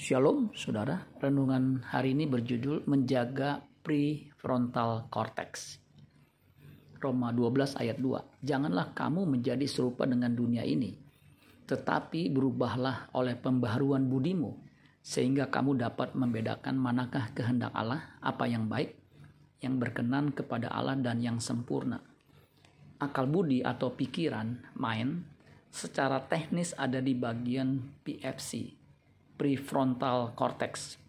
Shalom saudara, renungan hari ini berjudul Menjaga Prefrontal Cortex. Roma 12 ayat 2. Janganlah kamu menjadi serupa dengan dunia ini, tetapi berubahlah oleh pembaharuan budimu, sehingga kamu dapat membedakan manakah kehendak Allah, apa yang baik, yang berkenan kepada Allah dan yang sempurna. Akal budi atau pikiran, mind, secara teknis ada di bagian PFC, prefrontal cortex.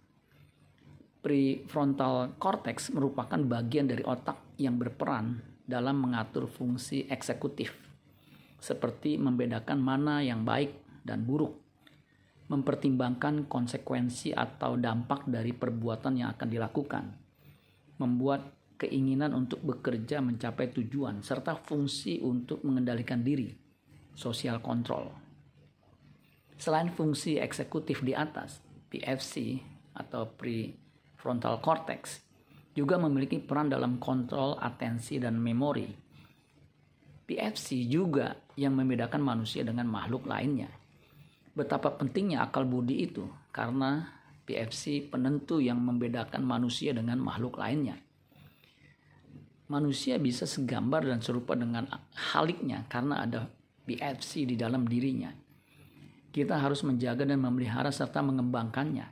Prefrontal cortex merupakan bagian dari otak yang berperan dalam mengatur fungsi eksekutif, seperti membedakan mana yang baik dan buruk, mempertimbangkan konsekuensi atau dampak dari perbuatan yang akan dilakukan, membuat keinginan untuk bekerja mencapai tujuan, serta fungsi untuk mengendalikan diri, social control. Selain fungsi eksekutif di atas, PFC atau prefrontal cortex juga memiliki peran dalam kontrol atensi dan memori. PFC juga yang membedakan manusia dengan makhluk lainnya. Betapa pentingnya akal budi itu karena PFC penentu yang membedakan manusia dengan makhluk lainnya. Manusia bisa segambar dan serupa dengan haliknya karena ada PFC di dalam dirinya kita harus menjaga dan memelihara serta mengembangkannya.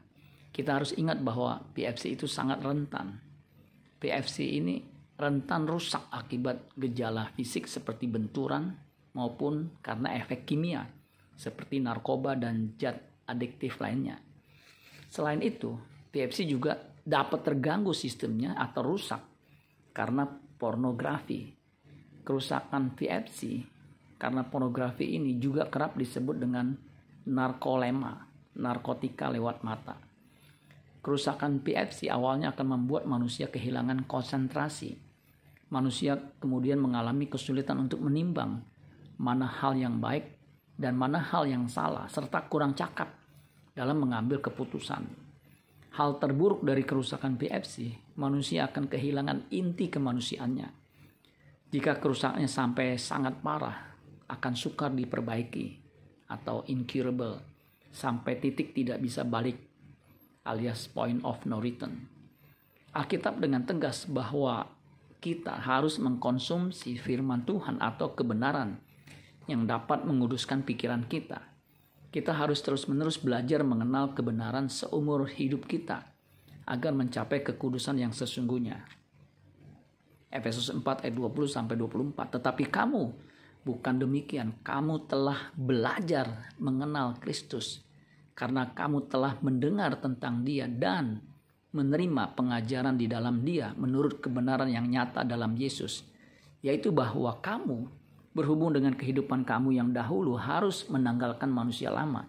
Kita harus ingat bahwa PFC itu sangat rentan. PFC ini rentan rusak akibat gejala fisik seperti benturan maupun karena efek kimia seperti narkoba dan zat adiktif lainnya. Selain itu, PFC juga dapat terganggu sistemnya atau rusak karena pornografi. Kerusakan PFC karena pornografi ini juga kerap disebut dengan narkolema, narkotika lewat mata. Kerusakan PFC awalnya akan membuat manusia kehilangan konsentrasi. Manusia kemudian mengalami kesulitan untuk menimbang mana hal yang baik dan mana hal yang salah, serta kurang cakap dalam mengambil keputusan. Hal terburuk dari kerusakan PFC, manusia akan kehilangan inti kemanusiaannya. Jika kerusakannya sampai sangat parah, akan sukar diperbaiki atau incurable sampai titik tidak bisa balik alias point of no return. Alkitab dengan tegas bahwa kita harus mengkonsumsi firman Tuhan atau kebenaran yang dapat menguduskan pikiran kita. Kita harus terus-menerus belajar mengenal kebenaran seumur hidup kita agar mencapai kekudusan yang sesungguhnya. Efesus 4 ayat 20 sampai 24. Tetapi kamu Bukan demikian, kamu telah belajar mengenal Kristus karena kamu telah mendengar tentang Dia dan menerima pengajaran di dalam Dia menurut kebenaran yang nyata dalam Yesus, yaitu bahwa kamu berhubung dengan kehidupan kamu yang dahulu harus menanggalkan manusia lama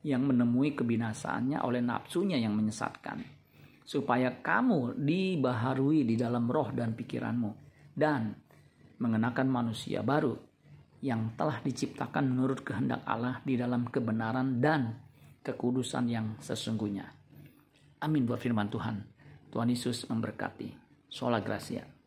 yang menemui kebinasaannya oleh nafsunya yang menyesatkan, supaya kamu dibaharui di dalam roh dan pikiranmu dan mengenakan manusia baru yang telah diciptakan menurut kehendak Allah di dalam kebenaran dan kekudusan yang sesungguhnya. Amin buat firman Tuhan. Tuhan Yesus memberkati. Sola Gracia.